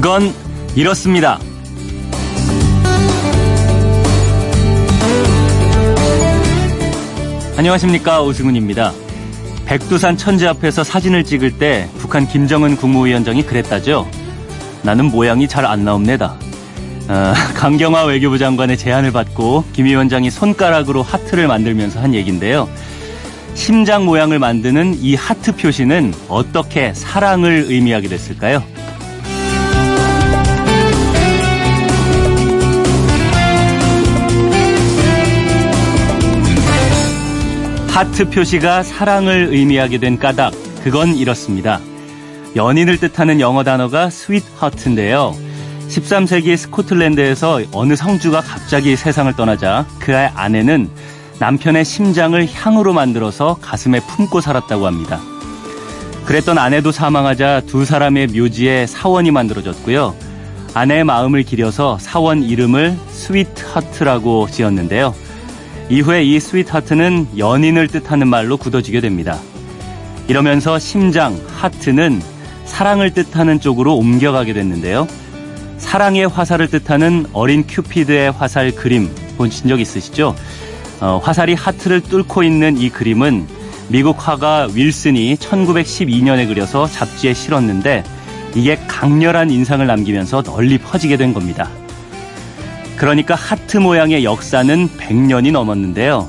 그건 이렇습니다. 안녕하십니까 오승훈입니다. 백두산 천지 앞에서 사진을 찍을 때 북한 김정은 국무위원장이 그랬다죠. 나는 모양이 잘 안 나옵니다. 어, 강경화 외교부 장관의 제안을 받고 김 위원장이 손가락으로 하트를 만들면서 한 얘기인데요. 심장 모양을 만드는 이 하트 표시는 어떻게 사랑을 의미하게 됐을까요? 하트 표시가 사랑을 의미하게 된 까닭, 그건 이렇습니다. 연인을 뜻하는 영어 단어가 sweetheart인데요. 13세기 스코틀랜드에서 어느 성주가 갑자기 세상을 떠나자 그의 아내는 남편의 심장을 향으로 만들어서 가슴에 품고 살았다고 합니다. 그랬던 아내도 사망하자 두 사람의 묘지에 사원이 만들어졌고요. 아내의 마음을 기려서 사원 이름을 Sweetheart라고 지었는데요. 이후에 이 스위트하트는 연인을 뜻하는 말로 굳어지게 됩니다. 이러면서 심장, 하트는 사랑을 뜻하는 쪽으로 옮겨가게 됐는데요. 사랑의 화살을 뜻하는 어린 큐피드의 화살 그림 보신 적 있으시죠? 어, 화살이 하트를 뚫고 있는 이 그림은 미국 화가 윌슨이 1912년에 그려서 잡지에 실었는데 이게 강렬한 인상을 남기면서 널리 퍼지게 된 겁니다. 그러니까 하트 모양의 역사는 100년이 넘었는데요.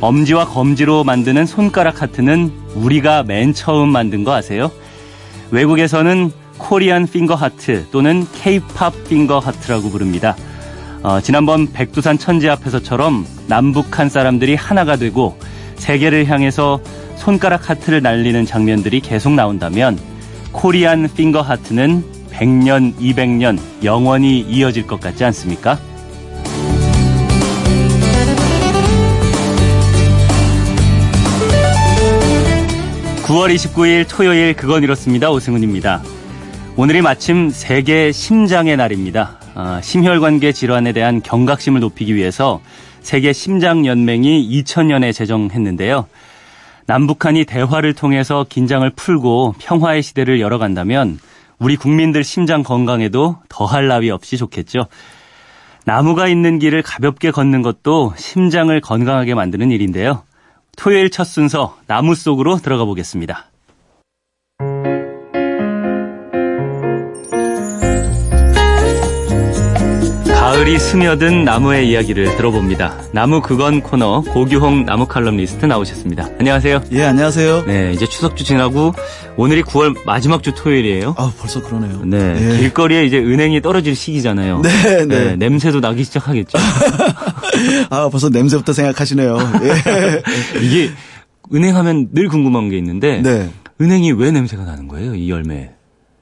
엄지와 검지로 만드는 손가락 하트는 우리가 맨 처음 만든 거 아세요? 외국에서는 Korean finger heart 또는 K-pop finger heart라고 부릅니다. 어, 지난번 백두산 천지 앞에서처럼 남북한 사람들이 하나가 되고 세계를 향해서 손가락 하트를 날리는 장면들이 계속 나온다면 Korean finger heart는 100년, 200년 영원히 이어질 것 같지 않습니까? 9월 29일 토요일 그건 이렇습니다. 오승훈입니다. 오늘이 마침 세계 심장의 날입니다. 어, 심혈관계 질환에 대한 경각심을 높이기 위해서 세계 심장연맹이 2000년에 제정했는데요. 남북한이 대화를 통해서 긴장을 풀고 평화의 시대를 열어간다면 우리 국민들 심장 건강에도 더할 나위 없이 좋겠죠. 나무가 있는 길을 가볍게 걷는 것도 심장을 건강하게 만드는 일인데요. 토요일 첫 순서 나무 속으로 들어가 보겠습니다. 가을이 스며든 나무의 이야기를 들어봅니다. 나무 그건 코너 고규홍 나무 칼럼니스트 나오셨습니다. 안녕하세요. 예, 안녕하세요. 네, 이제 추석주 지나고 오늘이 9월 마지막 주 토요일이에요. 아, 벌써 그러네요. 네, 예. 길거리에 이제 은행이 떨어질 시기잖아요. 네, 네. 냄새도 나기 시작하겠죠. 아, 벌써 냄새부터 생각하시네요. 예. 이게 은행 하면 늘 궁금한 게 있는데 네. 은행이 왜 냄새가 나는 거예요? 이 열매.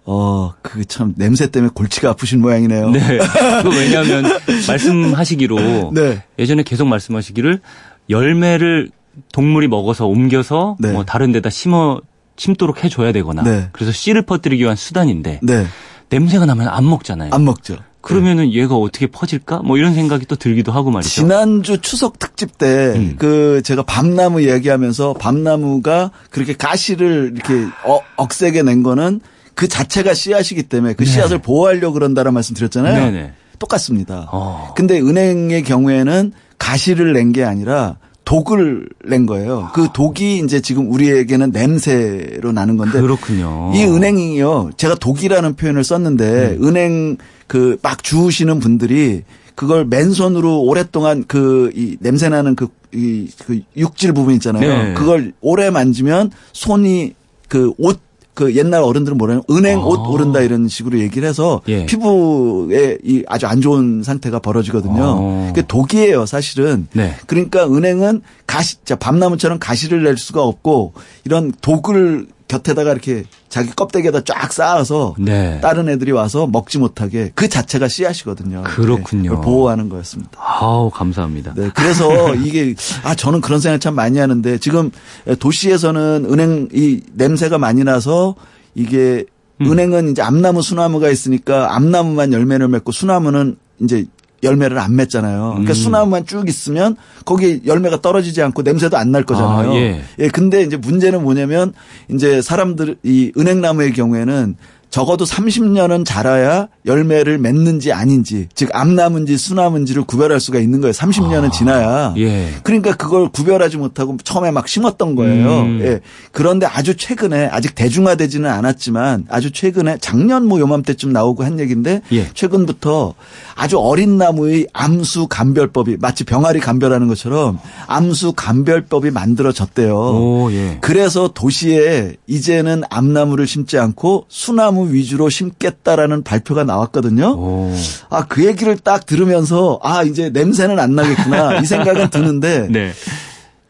어, 그 참 냄새 때문에 골치가 아프신 모양이네요. 네. 그 왜냐하면 말씀하시기로 네. 예전에 계속 말씀하시기를 열매를 동물이 먹어서 옮겨서 네. 뭐 다른 데다 심어 심도록 해줘야 되거나 네. 그래서 씨를 퍼뜨리기 위한 수단인데 네. 냄새가 나면 안 먹잖아요. 안 먹죠. 그러면은 얘가 어떻게 퍼질까? 뭐 이런 생각이 또 들기도 하고 말이죠. 지난주 추석 특집 때, 음. 그, 제가 밤나무 이야기하면서 밤나무가 그렇게 가시를 이렇게 어, 억세게 낸 거는 그 자체가 씨앗이기 때문에 그 씨앗을 보호하려고 그런다는 말씀 드렸잖아요. 네네. 똑같습니다. 어. 근데 은행의 경우에는 가시를 낸 게 아니라 독을 낸 거예요. 그 독이 이제 지금 우리에게는 냄새로 나는 건데 그렇군요. 이 은행이요. 제가 독이라는 표현을 썼는데 음. 은행 그 막 주우시는 분들이 그걸 맨손으로 오랫동안 그 이 냄새 나는 그 이 그 육질 부분 있잖아요. 네. 그걸 오래 만지면 손이 그 옷 그 옛날 어른들은 뭐라냐 은행 옷 아. 오른다 이런 식으로 얘기를 해서 예. 피부에 이 아주 안 좋은 상태가 벌어지거든요. 어. 그게 독이에요, 사실은. 네. 그러니까 은행은 가시, 자, 밤나무처럼 가시를 낼 수가 없고 이런 독을 곁에다가 이렇게 자기 껍데기에다 쫙 쌓아서 네. 다른 애들이 와서 먹지 못하게 그 자체가 씨앗이거든요. 그렇군요. 네, 보호하는 거였습니다. 아우 감사합니다. 네, 그래서 이게 아 저는 그런 생각 참 많이 하는데 지금 도시에서는 은행 이 냄새가 많이 나서 이게 음. 은행은 이제 암나무 수나무가 있으니까 암나무만 열매를 맺고 수나무는 이제 열매를 안 맺잖아요. 그러니까 음. 수나무만 쭉 있으면 거기 열매가 떨어지지 않고 냄새도 안 날 거잖아요. 아, 예. 예, 근데 이제 문제는 뭐냐면 이제 사람들 이 은행나무의 경우에는 적어도 30년은 자라야 열매를 맺는지 아닌지, 즉 암나무인지 수나무인지를 구별할 수가 있는 거예요. 30년은 아, 지나야. 예. 그러니까 그걸 구별하지 못하고 처음에 막 심었던 거예요. 음. 예. 그런데 아주 최근에 아직 대중화되지는 않았지만 아주 최근에 작년 뭐 요맘때쯤 나오고 한 얘기인데 예. 최근부터 아주 어린 나무의 암수 감별법이 마치 병아리 감별하는 것처럼 암수 감별법이 만들어졌대요. 오, 예. 그래서 도시에 이제는 암나무를 심지 않고 수나무 위주로 심겠다라는 발표가 나왔거든요. 오. 아, 그 얘기를 딱 들으면서 아, 이제 냄새는 안 나겠구나 이 생각은 드는데 네.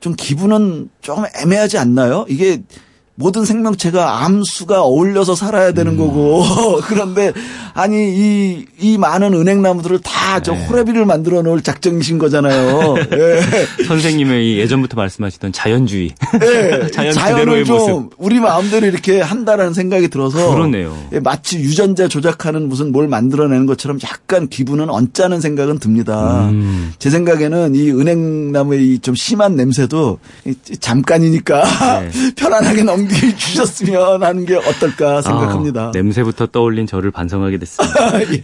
좀 기분은 좀 애매하지 않나요? 이게 모든 생명체가 암수가 어울려서 살아야 되는 음. 거고 그런데 아니 이 이 많은 은행나무들을 다저 네. 호레비를 만들어 놓을 작정이신 거잖아요. 예. 선생님의 이 예전부터 말씀하시던 자연주의. 예. 자연 자연을 좀 모습. 우리 마음대로 이렇게 한다라는 생각이 들어서 그러네요. 예, 마치 유전자 조작하는 무슨 뭘 만들어내는 것처럼 약간 기분은 언짢은 생각은 듭니다. 음. 제 생각에는 이 은행나무의 이 좀 심한 냄새도 이 잠깐이니까 네. 편안하게 넘겨 주셨으면 하는 게 어떨까 생각합니다. 아, 냄새부터 떠올린 저를 반성하게 됐습니다. 예.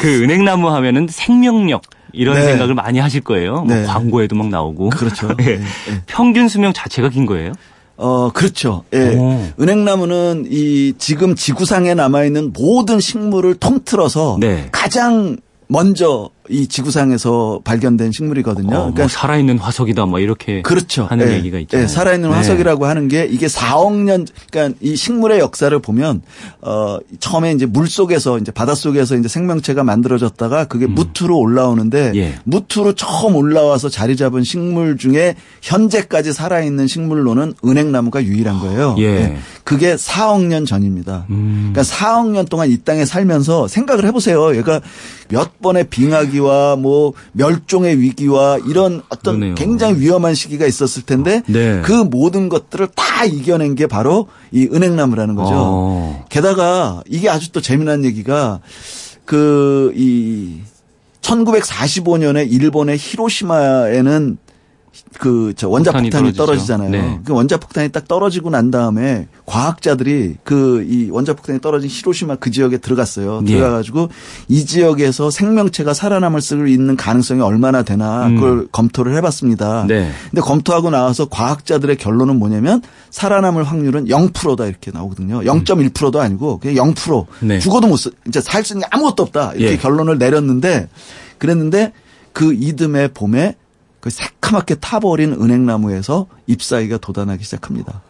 그 은행나무 하면은 생명력 이런 네. 생각을 많이 하실 거예요. 뭐 네. 광고에도 막 나오고. 그렇죠. 예. 예, 예. 평균 수명 자체가 긴 거예요? 어, 그렇죠. 예. 오. 은행나무는 이 지금 지구상에 남아있는 모든 식물을 통틀어서 네. 가장 먼저 이 지구상에서 발견된 식물이거든요. 어, 뭐 살아있는 화석이다, 뭐 이렇게 그렇죠. 하는 예, 얘기가 있잖아요. 예, 살아있는 네. 화석이라고 하는 게 이게 4억 년, 그러니까 이 식물의 역사를 보면 어 처음에 이제 물 속에서 이제 바닷 속에서 이제 생명체가 만들어졌다가 그게 무트로 올라오는데 음. 예. 무트로 처음 올라와서 자리 잡은 식물 중에 현재까지 살아있는 식물로는 은행나무가 유일한 거예요. 예. 그게 4억 년 전입니다. 음. 그러니까 4억 년 동안 이 땅에 살면서 생각을 해보세요. 얘가 몇 번의 빙하기 와 뭐 멸종의 위기와 이런 어떤 그러네요. 굉장히 위험한 시기가 있었을 텐데 네. 그 모든 것들을 다 이겨낸 게 바로 이 은행나무라는 거죠. 어. 게다가 이게 아주 또 재미난 얘기가 그 이 1945년에 일본의 히로시마에는 그 저 원자 폭탄이 폭탄이, 떨어지죠. 떨어지잖아요. 네. 그 원자 폭탄이 딱 떨어지고 난 다음에 과학자들이 그 이 원자 폭탄이 떨어진 히로시마 그 지역에 들어갔어요. 예. 들어가가지고 이 지역에서 생명체가 살아남을 수 있는 가능성이 얼마나 되나 음. 그걸 검토를 해봤습니다. 네. 근데 검토하고 나와서 과학자들의 결론은 뭐냐면 살아남을 확률은 0%다 이렇게 나오거든요. 0.1%도 아니고 그냥 0%. 네. 죽어도 못 써. 이제 살 수 있는 게 아무것도 없다. 이렇게 예. 결론을 내렸는데 그랬는데 그 이듬해 봄에 그 새카맣게 타버린 은행나무에서 잎사귀가 돋아나기 시작합니다.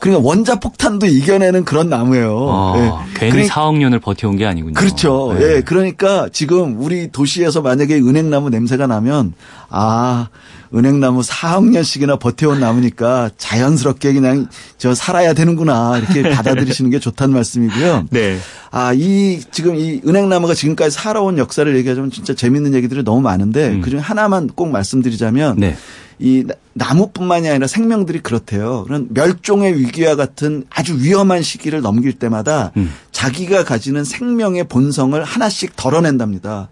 그러니까 원자 폭탄도 이겨내는 그런 나무예요. 아, 예. 괜히 그러니- 4억 년을 버텨온 게 아니군요. 그렇죠. 네. 예. 그러니까 지금 우리 도시에서 만약에 은행나무 냄새가 나면 아, 은행나무 4억 년씩이나 버텨온 나무니까 자연스럽게 그냥 저 살아야 되는구나. 이렇게 받아들이시는 게 좋다는 말씀이고요. 네. 아, 이 지금 이 은행나무가 지금까지 살아온 역사를 얘기하자면 진짜 재밌는 얘기들이 너무 많은데 음. 그중에 하나만 꼭 말씀드리자면 네. 이 나- 나무뿐만이 아니라 생명들이 그렇대요. 그런 멸종의 위기와 같은 아주 위험한 시기를 넘길 때마다 음. 자기가 가지는 생명의 본성을 하나씩 덜어낸답니다.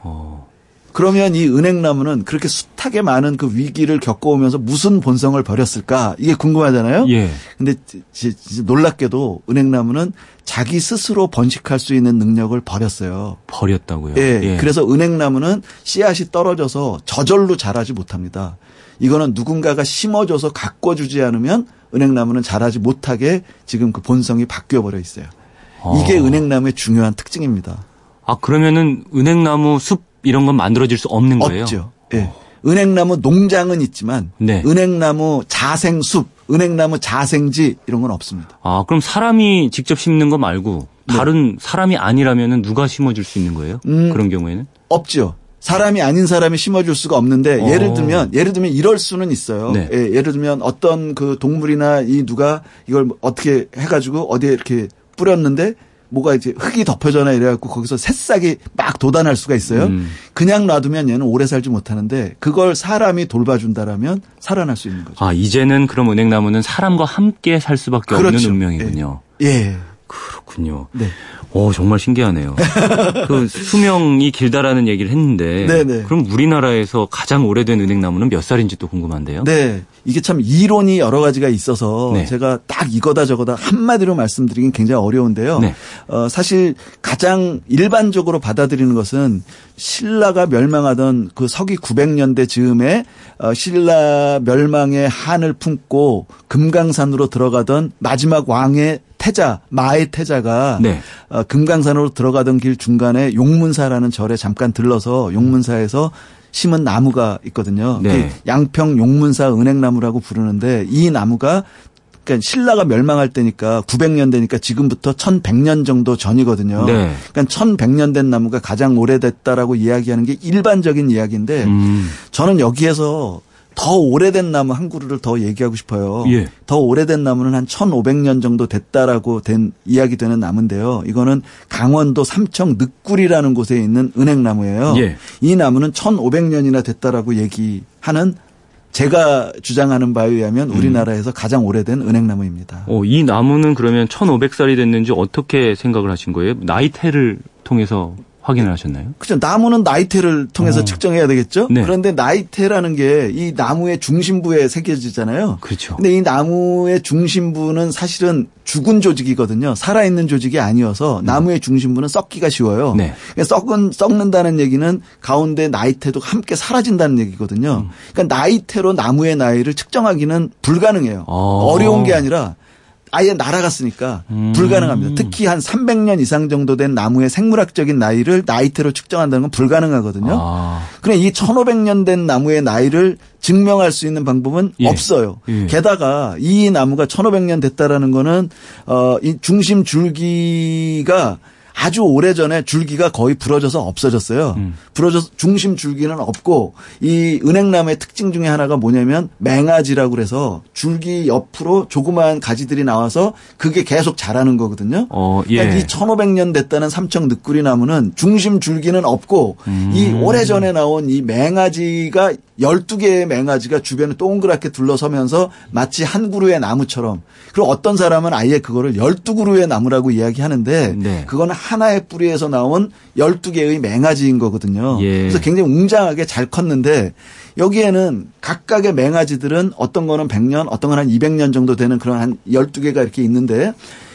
어. 그러면 이 은행나무는 그렇게 숱하게 많은 그 위기를 겪어오면서 무슨 본성을 버렸을까? 이게 궁금하잖아요. 예. 근데 놀랍게도 은행나무는 자기 스스로 번식할 수 있는 능력을 버렸어요. 버렸다고요. 예. 그래서 은행나무는 씨앗이 떨어져서 저절로 자라지 못합니다. 이거는 누군가가 심어줘서 가꿔주지 않으면 은행나무는 자라지 못하게 지금 그 본성이 바뀌어 버려 있어요. 이게 어. 은행나무의 중요한 특징입니다. 아 그러면은 은행나무 숲 이런 건 만들어질 수 없는 거예요? 없죠. 예. 은행나무 농장은 있지만 네. 은행나무 자생숲, 은행나무 자생지 이런 건 없습니다. 아 그럼 사람이 직접 심는 거 말고 다른 사람이 아니라면은 누가 심어줄 수 있는 거예요? 네. 음. 그런 경우에는? 없죠. 사람이 아닌 사람이 심어줄 수가 없는데 어. 예를 들면 예를 들면 이럴 수는 있어요. 네. 예, 예를 들면 어떤 그 동물이나 이 누가 이걸 어떻게 해가지고 어디에 이렇게 뿌렸는데 뭐가 이제 흙이 덮여져나 이래갖고 거기서 새싹이 막 돋아날 수가 있어요. 음. 그냥 놔두면 얘는 오래 살지 못하는데 그걸 사람이 돌봐준다라면 살아날 수 있는 거죠. 아 이제는 그럼 은행나무는 사람과 함께 살 수밖에 없는 그렇죠. 운명이군요. 예. 그렇군요. 네. 오 정말 신기하네요. 그 수명이 길다라는 얘기를 했는데 네네. 그럼 우리나라에서 가장 오래된 은행나무는 몇 살인지 또 궁금한데요. 네. 이게 참 이론이 여러 가지가 있어서 네. 제가 딱 이거다 저거다 한마디로 말씀드리긴 굉장히 어려운데요. 네. 어, 사실 가장 일반적으로 받아들이는 것은 신라가 멸망하던 그 서기 900년대 즈음에 어, 신라 멸망의 한을 품고 금강산으로 들어가던 마지막 왕의 태자 마의 태자가 네. 어, 금강산으로 들어가던 길 중간에 용문사라는 절에 잠깐 들러서 용문사에서 심은 나무가 있거든요. 네. 그 양평 용문사 은행나무라고 부르는데 이 나무가 그러니까 신라가 멸망할 때니까 900년 되니까 지금부터 1100년 정도 전이거든요. 네. 그러니까 1100년 된 나무가 가장 오래됐다라고 이야기하는 게 일반적인 이야기인데 음. 저는 여기에서 더 오래된 나무 한 그루를 더 얘기하고 싶어요. 예. 더 오래된 나무는 한 1500년 정도 됐다라고 된 이야기 되는 나무인데요. 이거는 강원도 삼청 늑굴이라는 곳에 있는 은행나무예요. 예. 이 나무는 1500년이나 됐다라고 얘기하는 제가 주장하는 바에 의하면 우리나라에서 가장 오래된 은행나무입니다. 어, 이 나무는 그러면 1500살이 됐는지 어떻게 생각을 하신 거예요? 나이테를 통해서 확인을 하셨나요? 그죠. 나무는 나이테를 통해서 어. 측정해야 되겠죠. 네. 그런데 나이테라는 게 이 나무의 중심부에 새겨지잖아요. 그렇죠. 근데 이 나무의 중심부는 사실은 죽은 조직이거든요. 살아있는 조직이 아니어서 나무의 중심부는 썩기가 쉬워요. 네. 그러니까 썩은, 썩는다는 얘기는 가운데 나이테도 함께 사라진다는 얘기거든요. 음. 그러니까 나이테로 나무의 나이를 측정하기는 불가능해요. 어. 어려운 게 아니라 아예 날아갔으니까 음. 불가능합니다. 특히 한 300년 이상 정도 된 나무의 생물학적인 나이를 나이테로 측정한다는 건 불가능하거든요. 아, 그래 이 1500년 된 나무의 나이를 증명할 수 있는 방법은 예. 없어요. 예. 게다가 이 나무가 1500년 됐다라는 거는 어 이 중심 줄기가 아주 오래전에 줄기가 거의 부러져서 없어졌어요. 음. 부러져서 중심 줄기는 없고 이 은행나무의 특징 중에 하나가 뭐냐면 맹아지라고 그래서 줄기 옆으로 조그마한 가지들이 나와서 그게 계속 자라는 거거든요. 어, 그러니까 예. 이 1500년 됐다는 삼청 늑구리 나무는 중심 줄기는 없고 음. 이 오래전에 나온 이 맹아지가 12개의 맹아지가 주변에 동그랗게 둘러서면서 마치 한 그루의 나무처럼 그리고 어떤 사람은 아예 그거를 12그루의 나무라고 이야기하는데 네. 그거는 하나의 뿌리에서 나온 12개의 맹아지인 거거든요. 예. 그래서 굉장히 웅장하게 잘 컸는데 여기에는 각각의 맹아지들은 어떤 거는 100년, 어떤 건 한 200년 정도 되는 그런 한 12개가 이렇게 있는데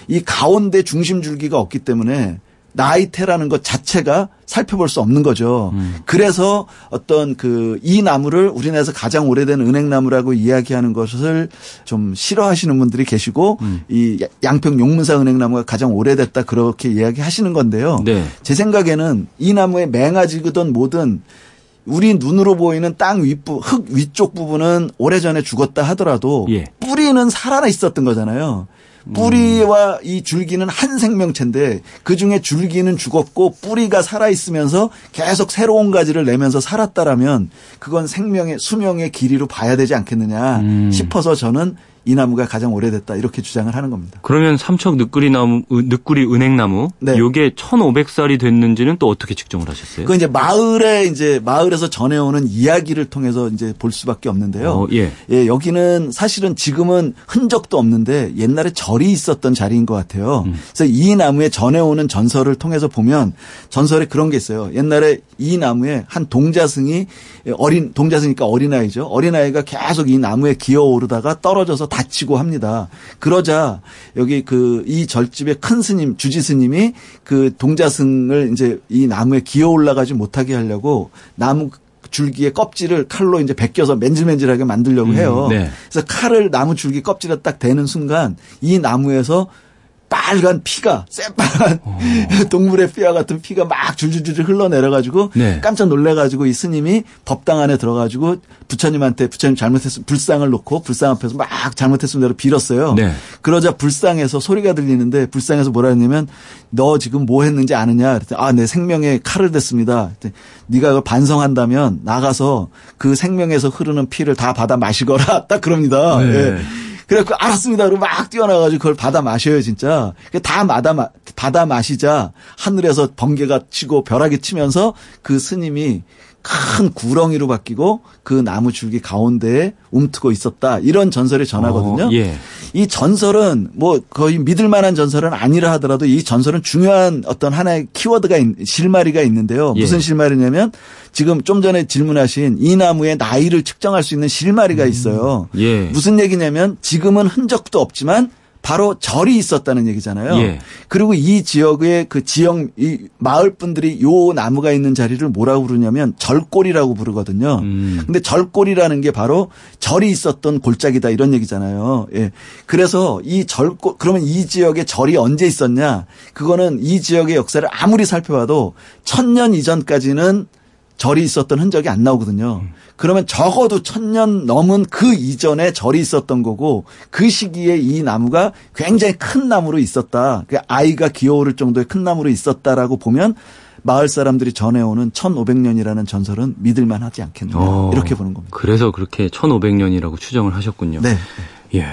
이 가운데 중심 줄기가 없기 때문에 나이테라는 것 자체가 살펴볼 수 없는 거죠. 음. 그래서 어떤 그 이 나무를 우리나라에서 가장 오래된 은행나무라고 이야기하는 것을 좀 싫어하시는 분들이 계시고 음. 이 양평 용문사 은행나무가 가장 오래됐다 그렇게 이야기하시는 건데요. 네. 제 생각에는 이 나무의 맹아지든 뭐든 우리 눈으로 보이는 땅 윗부 흙 위쪽 부분은 오래전에 죽었다 하더라도 예. 뿌리는 살아 있었던 거잖아요. 뿌리와 이 줄기는 한 생명체인데 그 중에 줄기는 죽었고 뿌리가 살아 있으면서 계속 새로운 가지를 내면서 살았다라면 그건 생명의 수명의 길이로 봐야 되지 않겠느냐 음. 싶어서 저는 이 나무가 가장 오래됐다 이렇게 주장을 하는 겁니다. 그러면 삼척 늑구리 나무, 으, 늑구리 은행나무, 네. 요게 1500살이 됐는지는 또 어떻게 측정을 하셨어요? 그 이제 마을에 이제 마을에서 전해오는 이야기를 통해서 이제 볼 수밖에 없는데요. 어, 예. 예, 여기는 사실은 지금은 흔적도 없는데 옛날에 절이 있었던 자리인 것 같아요. 음. 그래서 이 나무에 전해오는 전설을 통해서 보면 전설에 그런 게 있어요. 옛날에 이 나무에 한 동자승이 어린 동자승이니까 어린아이죠. 어린아이가 계속 이 나무에 기어오르다가 떨어져서 다치고 합니다. 그러자 여기 그 이 절집의 큰 스님 주지 스님이 그 동자승을 이제 이 나무에 기어 올라가지 못하게 하려고 나무 줄기의 껍질을 칼로 이제 베껴서 맨질맨질하게 만들려고 음, 해요. 네. 그래서 칼을 나무 줄기 껍질에 딱 대는 순간 이 나무에서 빨간 피가 새빨간 어. 동물의 피와 같은 피가 막 줄줄줄 흘러내려가지고 네. 깜짝 놀래가지고 이 스님이 법당 안에 들어가지고 부처님한테 부처님 잘못했으면 불상을 놓고 불상 앞에서 막 잘못했으면 대로 빌었어요. 네. 그러자 불상에서 소리가 들리는데 불상에서 뭐라 했냐면 너 지금 뭐 했는지 아느냐 아내 생명에 칼을 댔습니다. 네가 그걸 반성한다면 나가서 그 생명에서 흐르는 피를 다 받아 마시거라 딱 그럽니다. 네. 예. 그래갖고 알았습니다. 그리고 막 뛰어나가지고 그걸 받아 마셔요, 진짜. 다 받아, 마- 받아 마시자 하늘에서 번개가 치고 벼락이 치면서 그 스님이 큰 구렁이로 바뀌고 그 나무 줄기 가운데에 움트고 있었다. 이런 전설이 전하거든요. 어, 예. 이 전설은 뭐 거의 믿을 만한 전설은 아니라 하더라도 이 전설은 중요한 어떤 하나의 키워드가 있, 실마리가 있는데요. 예. 무슨 실마리냐면 지금 좀 전에 질문하신 이 나무의 나이를 측정할 수 있는 실마리가 있어요. 예. 무슨 얘기냐면 지금은 흔적도 없지만 바로 절이 있었다는 얘기잖아요. 예. 그리고 이 지역의 그 지역 이 마을 분들이 요 나무가 있는 자리를 뭐라고 부르냐면 절골이라고 부르거든요. 음. 근데 절골이라는 게 바로 절이 있었던 골짜기다 이런 얘기잖아요. 예. 그래서 이 절골 그러면 이 지역에 절이 언제 있었냐? 그거는 이 지역의 역사를 아무리 살펴봐도 천년 이전까지는 절이 있었던 흔적이 안 나오거든요. 그러면 적어도 천년 넘은 그 이전에 절이 있었던 거고 그 시기에 이 나무가 굉장히 큰 나무로 있었다. 그 아이가 기어오를 정도의 큰 나무로 있었다라고 보면 마을 사람들이 전해오는 1500년이라는 전설은 믿을만 하지 않겠느냐. 어, 이렇게 보는 겁니다. 그래서 그렇게 1500년이라고 추정을 하셨군요. 네. 예.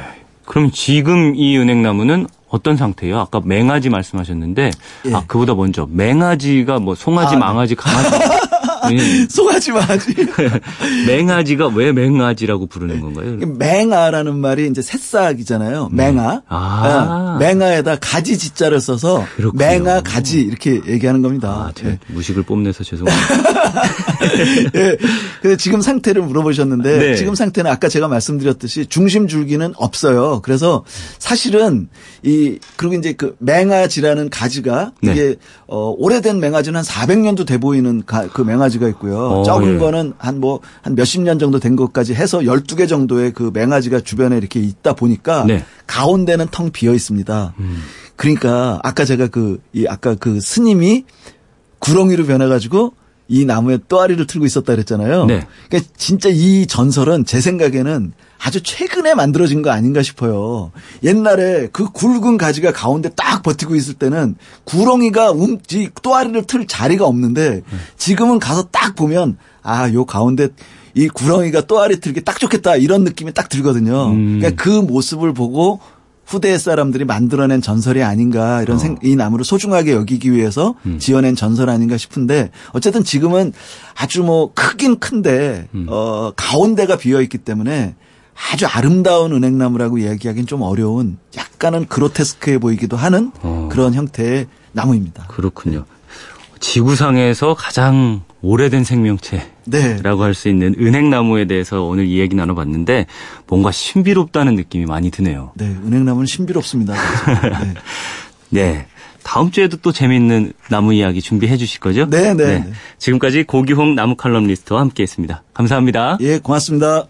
그럼 지금 이 은행나무는 어떤 상태예요? 아까 맹아지 말씀하셨는데 예. 아 그보다 먼저 맹아지가 뭐 송아지, 아, 네. 망아지, 강아지 송아지 마지. 맹아지가 왜 맹아지라고 부르는 건가요? 맹아라는 말이 이제 새싹이잖아요. 맹아. 아. 어, 맹아에다 가지 지자를 써서 그렇군요. 맹아 가지 이렇게 얘기하는 겁니다. 아, 제가 예. 무식을 뽐내서 죄송합니다. 예. 근데 지금 상태를 물어보셨는데 네. 지금 상태는 아까 제가 말씀드렸듯이 중심 줄기는 없어요. 그래서 사실은 이 그리고 이제 그 맹아지라는 가지가 네. 이게 어 오래된 맹아지는 한 400년도 돼 보이는 가- 그 맹아지 가 있고요. 어, 적은 예. 거는 한 뭐 한 몇십 년 정도 된 것까지 해서 12개 정도의 그 맹아지가 주변에 이렇게 있다 보니까 네. 가운데는 텅 비어 있습니다. 음. 그러니까 아까 제가 그 이 아까 그 스님이 구렁이로 변해 가지고 이 나무에 또아리를 틀고 있었다 그랬잖아요. 네. 그러니까 진짜 이 전설은 제 생각에는 아주 최근에 만들어진 거 아닌가 싶어요. 옛날에 그 굵은 가지가 가운데 딱 버티고 있을 때는 구렁이가 움, 이 또아리를 틀 자리가 없는데 지금은 가서 딱 보면 아, 요 가운데 이 구렁이가 또아리 틀기 딱 좋겠다 이런 느낌이 딱 들거든요. 음. 그러니까 그 모습을 보고 후대 사람들이 만들어낸 전설이 아닌가 이런 생, 이 나무를 소중하게 여기기 위해서 지어낸 전설 아닌가 싶은데 어쨌든 지금은 아주 뭐 크긴 큰데 어 가운데가 비어 있기 때문에 아주 아름다운 은행나무라고 이야기하기는 좀 어려운 약간은 그로테스크해 보이기도 하는 어. 그런 형태의 나무입니다. 그렇군요. 지구상에서 가장 오래된 생명체라고 네. 할수 있는 은행나무에 대해서 오늘 이야기 나눠봤는데 뭔가 신비롭다는 느낌이 많이 드네요. 네, 은행나무는 신비롭습니다. 네. 네. 다음 주에도 또 재미있는 나무 이야기 준비해 주실 거죠? 네, 네, 네. 지금까지 고기홍 나무 칼럼니스트와 함께 했습니다. 감사합니다. 예, 고맙습니다.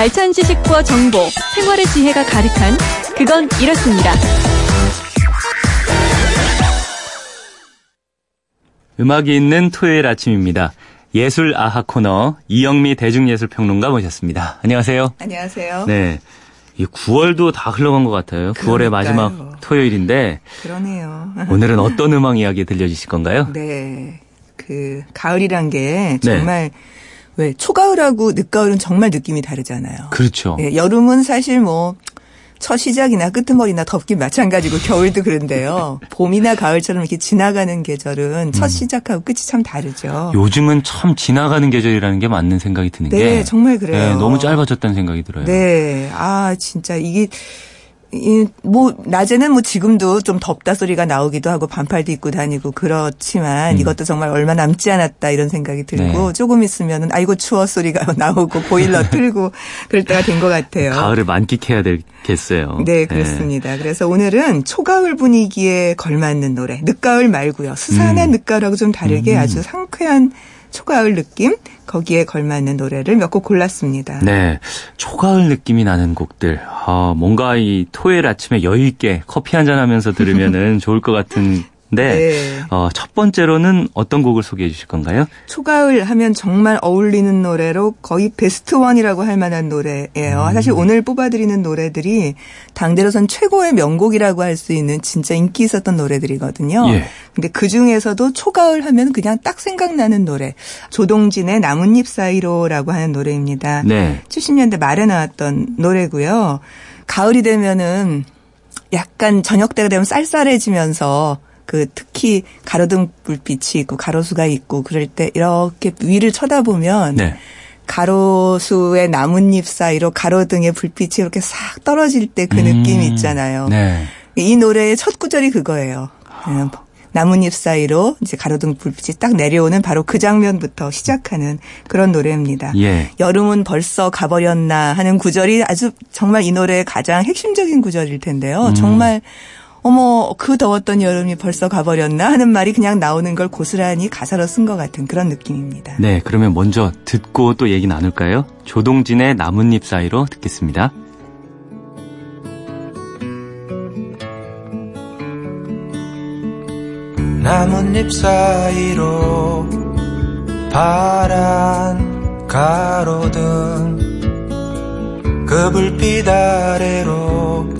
알찬 지식과 정보, 생활의 지혜가 가득한 그건 이렇습니다. 음악이 있는 토요일 아침입니다. 예술 아하 코너 이영미 대중예술평론가 모셨습니다. 안녕하세요. 안녕하세요. 네. 이 9월도 다 흘러간 것 같아요. 9월의 그러니까요. 마지막 토요일인데 그러네요. 오늘은 어떤 음악 이야기 들려주실 건가요? 네. 그 가을이란 게 네. 정말 왜 초가을하고 늦가을은 정말 느낌이 다르잖아요. 그렇죠. 예, 여름은 사실 뭐 첫 시작이나 끄트머리나 덥긴 마찬가지고 겨울도 그런데요. 봄이나 가을처럼 이렇게 지나가는 계절은 첫 시작하고 끝이 참 다르죠. 음. 요즘은 참 지나가는 계절이라는 게 맞는 생각이 드는 네, 게 정말 그래요. 네, 너무 짧아졌다는 생각이 들어요. 네. 아, 진짜 이게 이, 뭐, 낮에는 뭐 지금도 좀 덥다 소리가 나오기도 하고 반팔도 입고 다니고 그렇지만 이것도 정말 얼마 남지 않았다 이런 생각이 들고 음. 네. 조금 있으면은 아이고 추워 소리가 나오고 보일러 틀고 그럴 때가 된 것 같아요. 가을을 만끽해야 되겠어요. 네, 그렇습니다. 그래서 오늘은 초가을 분위기에 걸맞는 노래, 늦가을 말고요. 스산한 음. 늦가을하고 좀 다르게 아주 상쾌한 초가을 느낌, 거기에 걸맞는 노래를 몇 곡 골랐습니다. 네. 초가을 느낌이 나는 곡들. 아, 뭔가 이 토요일 아침에 여유 있게 커피 한잔 하면서 들으면은 좋을 것 같은 네. 어, 첫 번째로는 어떤 곡을 소개해 주실 건가요? 초가을 하면 정말 어울리는 노래로 거의 베스트 원이라고 할 만한 노래예요. 음. 사실 오늘 뽑아드리는 노래들이 당대로선 최고의 명곡이라고 할 수 있는 진짜 인기 있었던 노래들이거든요. 예. 근데 그 중에서도 초가을 하면 그냥 딱 생각나는 노래. 조동진의 나뭇잎 사이로라고 하는 노래입니다. 네. 70년대 말에 나왔던 노래고요. 가을이 되면은 약간 저녁 때가 되면 쌀쌀해지면서 그 특히 가로등 불빛이 있고 가로수가 있고 그럴 때 이렇게 위를 쳐다보면 네. 가로수의 나뭇잎 사이로 가로등의 불빛이 이렇게 싹 떨어질 때그 느낌 있잖아요. 네. 이 노래의 첫 구절이 그거예요. 음, 나뭇잎 사이로 이제 가로등 불빛이 딱 내려오는 바로 그 장면부터 시작하는 그런 노래입니다. 예. 여름은 벌써 가버렸나 하는 구절이 아주 정말 이 노래의 가장 핵심적인 구절일 텐데요. 음. 정말 어머 그 더웠던 여름이 벌써 가버렸나 하는 말이 그냥 나오는 걸 고스란히 가사로 쓴 것 같은 그런 느낌입니다. 네, 그러면 먼저 듣고 또 얘기 나눌까요? 조동진의 나뭇잎 사이로 듣겠습니다. 나뭇잎 사이로 파란 가로등 그 불빛 아래로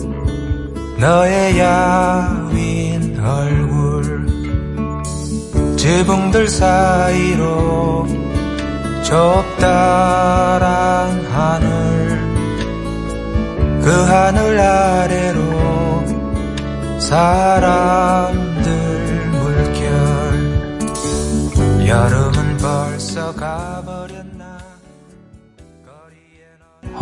너의 야윈 얼굴 지붕들 사이로 좁다란 하늘 그 하늘 아래로 사람들 물결. 여름은 벌써 가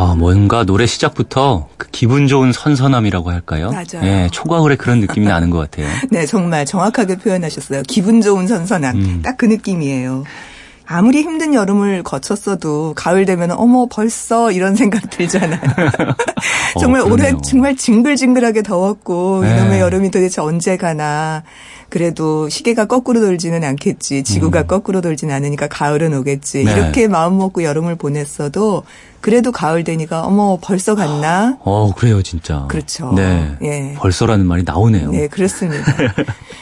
아, 뭔가 노래 시작부터 그 기분 좋은 선선함이라고 할까요? 맞아요. 예, 초가을의 그런 느낌이 나는 것 같아요. 네, 정말 정확하게 표현하셨어요. 기분 좋은 선선함. 음. 딱그 느낌이에요. 아무리 힘든 여름을 거쳤어도 가을 되면 어머 벌써 이런 생각 들잖아요. 정말 올해 그러네요. 정말 징글징글하게 더웠고 네. 이놈의 여름이 도대체 언제 가나. 그래도 시계가 거꾸로 돌지는 않겠지. 지구가 거꾸로 돌진 않으니까 가을은 오겠지. 음. 네. 이렇게 마음 먹고 여름을 보냈어도 그래도 가을 되니까 어머 벌써 갔나? 어, 그래요, 진짜. 그렇죠. 네. 예. 벌써라는 말이 나오네요. 네, 그렇습니다.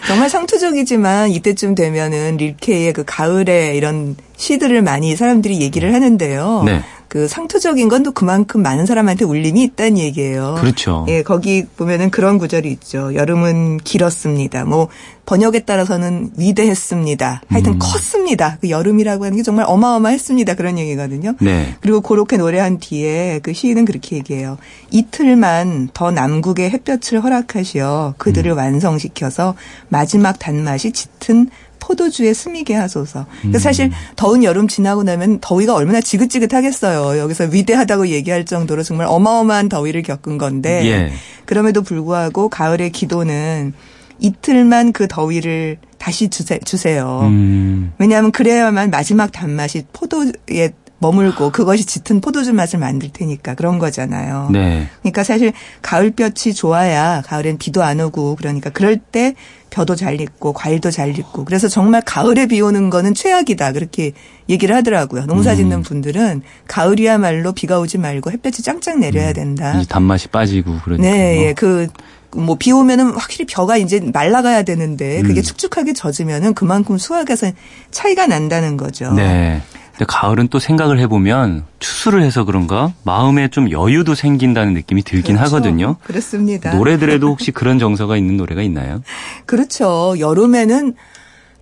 정말 상투적이지만 이때쯤 되면은 릴케의 그 가을에 이런 시들을 많이 사람들이 얘기를 하는데요. 네. 그 상투적인 건 또 그만큼 많은 사람한테 울림이 있다는 얘기예요. 그렇죠. 예, 거기 보면은 그런 구절이 있죠. 여름은 길었습니다. 뭐 번역에 따라서는 위대했습니다. 하여튼 음. 컸습니다. 그 여름이라고 하는 게 정말 어마어마했습니다. 그런 얘기거든요. 네. 그리고 그렇게 노래한 뒤에 그 시인은 그렇게 얘기해요. 이틀만 더 남국의 햇볕을 허락하시어 그들을 음. 완성시켜서 마지막 단맛이 짙은 포도주에 스미게 하소서. 음. 그러니까 사실 더운 여름 지나고 나면 더위가 얼마나 지긋지긋하겠어요. 여기서 위대하다고 얘기할 정도로 정말 어마어마한 더위를 겪은 건데 예. 그럼에도 불구하고 가을의 기도는 이틀만 그 더위를 다시 주세, 주세요. 음, 왜냐하면 그래야만 마지막 단맛이 포도에 머물고 그것이 짙은 포도주 맛을 만들 테니까 그런 거잖아요. 네. 그러니까 사실 가을볕이 좋아야 가을엔 비도 안 오고 그러니까 그럴 때 벼도 잘 익고 과일도 잘 익고 그래서 정말 가을에 비 오는 거는 최악이다 그렇게 얘기를 하더라고요. 농사 음. 짓는 분들은 가을이야말로 비가 오지 말고 햇볕이 짱짱 내려야 된다. 이제 단맛이 빠지고 그러니까. 네, 예, 그, 뭐, 비 오면은 확실히 벼가 이제 말라가야 되는데, 그게 음. 축축하게 젖으면은 그만큼 수확에서 차이가 난다는 거죠. 네. 근데 가을은 또 생각을 해보면 추수를 해서 그런가 마음에 좀 여유도 생긴다는 느낌이 들긴 그렇죠. 하거든요. 그렇습니다. 노래들에도 혹시 그런 정서가 있는 노래가 있나요? 그렇죠. 여름에는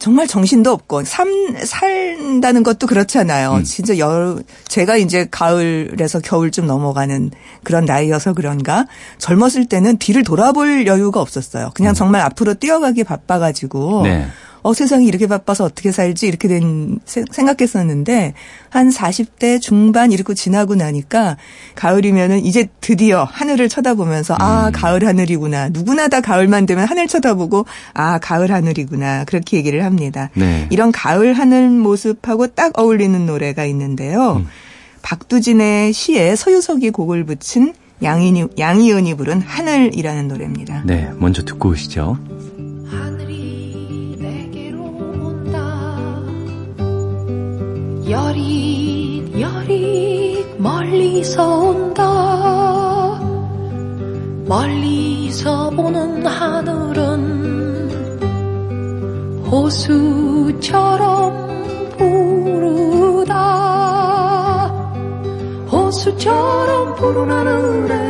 정말 정신도 없고 삶 산다는 것도 그렇잖아요. 음. 진짜 여 제가 이제 가을에서 겨울쯤 넘어가는 그런 나이여서 그런가 젊었을 때는 뒤를 돌아볼 여유가 없었어요. 그냥 정말 앞으로 뛰어가기 바빠가지고 음. 네. 어 세상이 이렇게 바빠서 어떻게 살지 이렇게 된 세- 생각했었는데 한 40대 중반 이렇게 지나고 나니까 가을이면은 이제 드디어 하늘을 쳐다보면서 아 가을 하늘이구나 누구나 다 가을만 되면 하늘 쳐다보고 아 가을 하늘이구나 그렇게 얘기를 합니다. 네. 이런 가을 하늘 모습하고 딱 어울리는 노래가 있는데요. 음. 박두진의 시에 서유석이 곡을 붙인 양이니, 양이은이 부른 하늘이라는 노래입니다. 네. 먼저 듣고 오시죠. 하늘이 여릿 여릿 멀리서 온다. 멀리서 오는 하늘은 호수처럼 부르다. 호수처럼 푸른 하늘에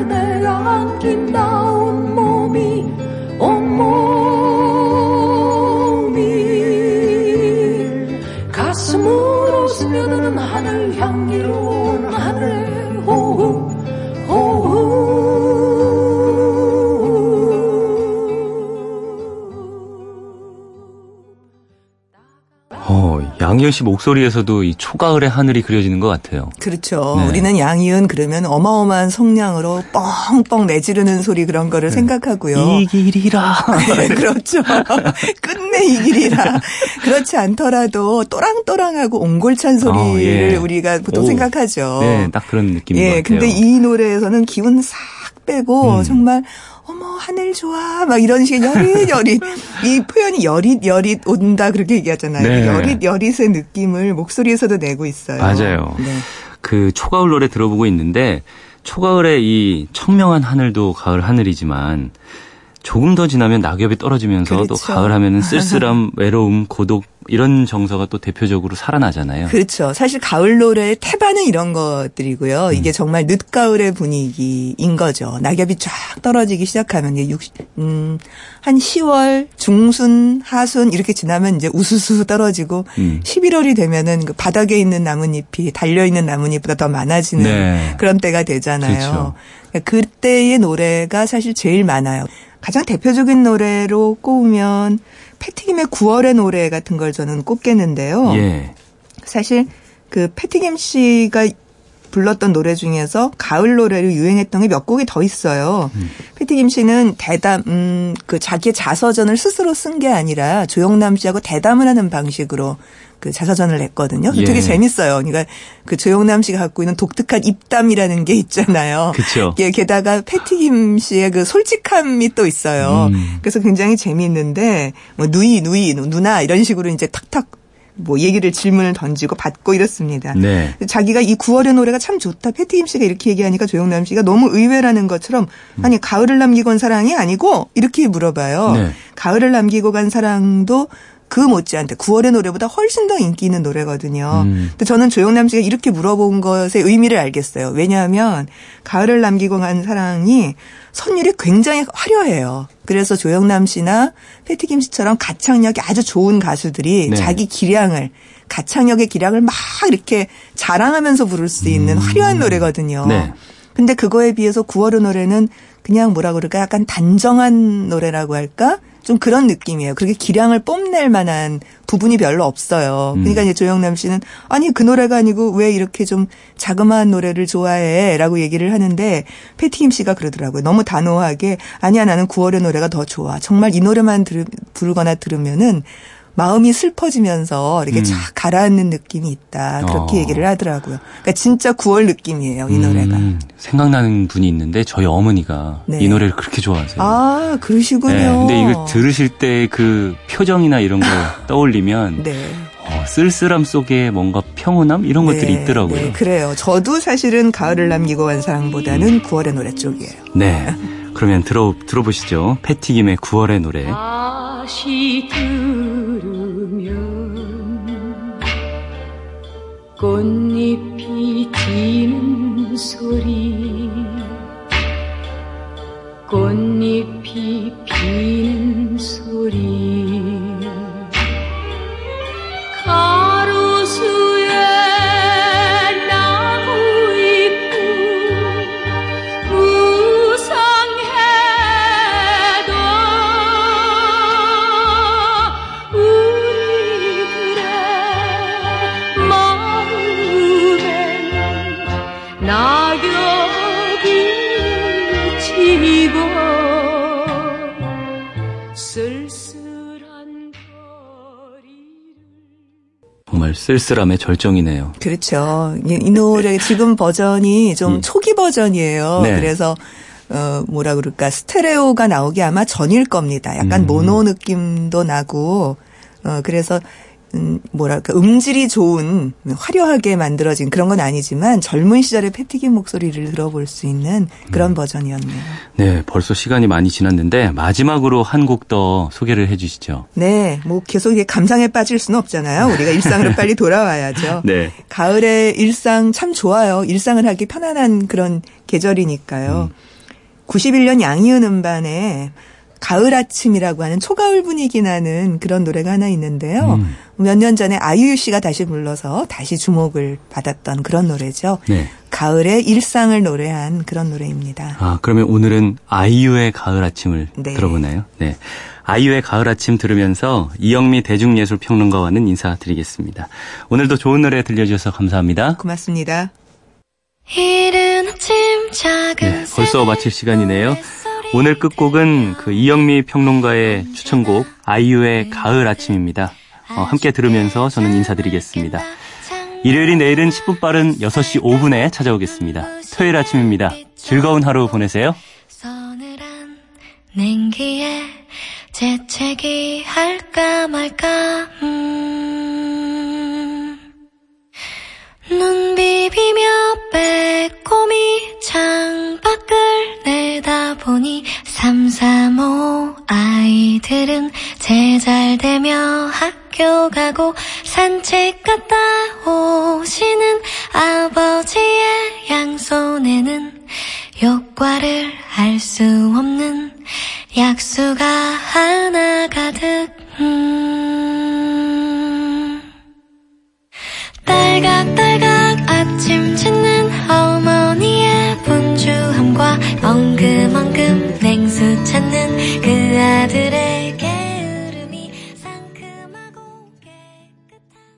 양희은 씨 목소리에서도 이 초가을의 하늘이 그려지는 것 같아요. 그렇죠. 네. 우리는 양이은 그러면 어마어마한 성량으로 뻥뻥 내지르는 소리 그런 거를 생각하고요. 네. 이 길이라. 네, 그렇죠. 끝내 이 길이라. 그렇지 않더라도 또랑또랑하고 옹골찬 소리를 아, 예. 우리가 보통 오. 생각하죠. 네, 딱 그런 느낌인 예, 것 같아요. 근데 이 노래에서는 기운 싹 빼고 음. 정말 어머 하늘 좋아 막 이런 식의 여릿 여릿 이 표현이 여릿 여릿 온다 그렇게 얘기하잖아요. 네. 여릿 여릿의 느낌을 목소리에서도 내고 있어요. 맞아요. 네. 그 초가을 노래 들어보고 있는데 초가을의 이 청명한 하늘도 가을 하늘이지만 조금 더 지나면 낙엽이 떨어지면서 또 그렇죠. 가을 하면은 쓸쓸함, 외로움, 고독 이런 정서가 또 대표적으로 살아나잖아요. 그렇죠. 사실 가을 노래의 태반은 이런 것들이고요. 음. 이게 정말 늦가을의 분위기인 거죠. 낙엽이 쫙 떨어지기 시작하면 이제 60, 음, 한 10월 중순, 하순 이렇게 지나면 이제 우수수 떨어지고 음. 11월이 되면은 그 바닥에 있는 나뭇잎이 달려 있는 나뭇잎보다 더 많아지는 네. 그런 때가 되잖아요. 그렇죠. 그러니까 그때의 노래가 사실 제일 많아요. 가장 대표적인 노래로 꼽으면 패티김의 9월의 노래 같은 걸 저는 꼽겠는데요. 예. 사실 그 패티김 씨가 불렀던 노래 중에서 가을 노래로 유행했던 게 몇 곡이 더 있어요. 패티 김 씨는 대담, 음, 그 자기의 자서전을 스스로 쓴 게 아니라 조영남 씨하고 대담을 하는 방식으로 그 자서전을 냈거든요. 예. 되게 재밌어요. 그러니까 그 조영남 씨가 갖고 있는 독특한 입담이라는 게 있잖아요. 그쵸. 예, 게다가 패티 김 씨의 그 솔직함이 또 있어요. 음. 그래서 굉장히 재미있는데 뭐 누이 누이 누나 이런 식으로 이제 탁탁 뭐 얘기를 질문을 던지고 받고 이렇습니다. 네. 자기가 이 9월의 노래가 참 좋다. 패티김 씨가 이렇게 얘기하니까 조영남 씨가 너무 의외라는 것처럼 아니 가을을 남기고 간 사랑이 아니고 이렇게 물어봐요. 네. 가을을 남기고 간 사랑도 그 못지않게 9월의 노래보다 훨씬 더 인기 있는 노래거든요. 음. 근데 저는 조영남 씨가 이렇게 물어본 것의 의미를 알겠어요. 왜냐하면 가을을 남기고 간 사랑이 선율이 굉장히 화려해요. 그래서 조영남 씨나 패티김 씨처럼 가창력이 아주 좋은 가수들이 네. 자기 기량을 가창력의 기량을 막 이렇게 자랑하면서 부를 수 있는 화려한 노래거든요. 음. 네. 근데 그거에 비해서 9월의 노래는 그냥 뭐라 그럴까 약간 단정한 노래라고 할까? 좀 그런 느낌이에요. 그렇게 기량을 뽐낼 만한 부분이 별로 없어요. 그러니까 음. 이제 조영남 씨는 아니 그 노래가 아니고 왜 이렇게 좀 자그마한 노래를 좋아해?라고 얘기를 하는데 패티김 씨가 그러더라고요. 너무 단호하게 아니야 나는 9월의 노래가 더 좋아. 정말 이 노래만 들, 부르거나 들으면은 마음이 슬퍼지면서 이렇게 음. 쫙 가라앉는 느낌이 있다. 그렇게 어. 얘기를 하더라고요. 그러니까 진짜 9월 느낌이에요. 이 노래가. 음, 생각나는 분이 있는데 저희 어머니가 네. 이 노래를 그렇게 좋아하세요. 아 그러시군요. 네, 근데 이걸 들으실 때 그 표정이나 이런 걸 떠올리면 네. 어, 쓸쓸함 속에 뭔가 평온함 이런 것들이 네, 있더라고요. 네, 그래요. 저도 사실은 가을을 남기고 간 사랑보다는 9월의 노래 쪽이에요. 네. 그러면 들어 들어보시죠. 패티김의 9월의 노래. 다시 들 꽃잎이 지는 소리. 꽃잎이 피는 소리 쓸쓸함의 절정이네요. 그렇죠. 이, 이 노래 지금 버전이 좀 음. 초기 버전이에요. 네. 그래서 어 뭐라 그럴까 스테레오가 나오기 아마 전일 겁니다. 약간 음. 모노 느낌도 나고 어 그래서 음, 뭐랄까 음질이 좋은 화려하게 만들어진 그런 건 아니지만 젊은 시절의 패티김 목소리를 들어볼 수 있는 그런 음. 버전이었네요. 네, 벌써 시간이 많이 지났는데 마지막으로 한 곡 더 소개를 해주시죠. 네, 뭐 계속 이게 감상에 빠질 수는 없잖아요. 우리가 일상으로 빨리 돌아와야죠. 네. 가을의 일상 참 좋아요. 일상을 하기 편안한 그런 계절이니까요. 91년 양희은 음반에 가을 아침이라고 하는 초가을 분위기 나는 그런 노래가 하나 있는데요. 음. 몇년 전에 아이유 씨가 다시 불러서 다시 주목을 받았던 그런 노래죠. 네. 가을의 일상을 노래한 그런 노래입니다. 아, 그러면 오늘은 아이유의 가을 아침을 네. 들어보나요? 네. 아이유의 가을 아침 들으면서 이영미 대중예술평론가와는 인사드리겠습니다. 오늘도 좋은 노래 들려주셔서 감사합니다. 고맙습니다. 이른 아침 작은 네, 벌써 마칠 시간이네요. 오늘 끝곡은 그 이영미 평론가의 추천곡 아이유의 가을 아침입니다. 어, 함께 들으면서 저는 인사드리겠습니다. 일요일이 내일은 10분 빠른 6시 5분에 찾아오겠습니다. 토요일 아침입니다. 즐거운 하루 보내세요. 냉기에 재채기 할까 말까 음. 눈 비비며 빼꼼히 창밖을 보니 335 아이들은 제잘되며 학교 가고 산책 갔다 오시는 아버지의 양손에는 효과를 알 수 없는 약수가 하나 가득 음. 딸각딸각 아침 짓는 어머니의 분주 엉금엉금 냉수 찾는 그 아들의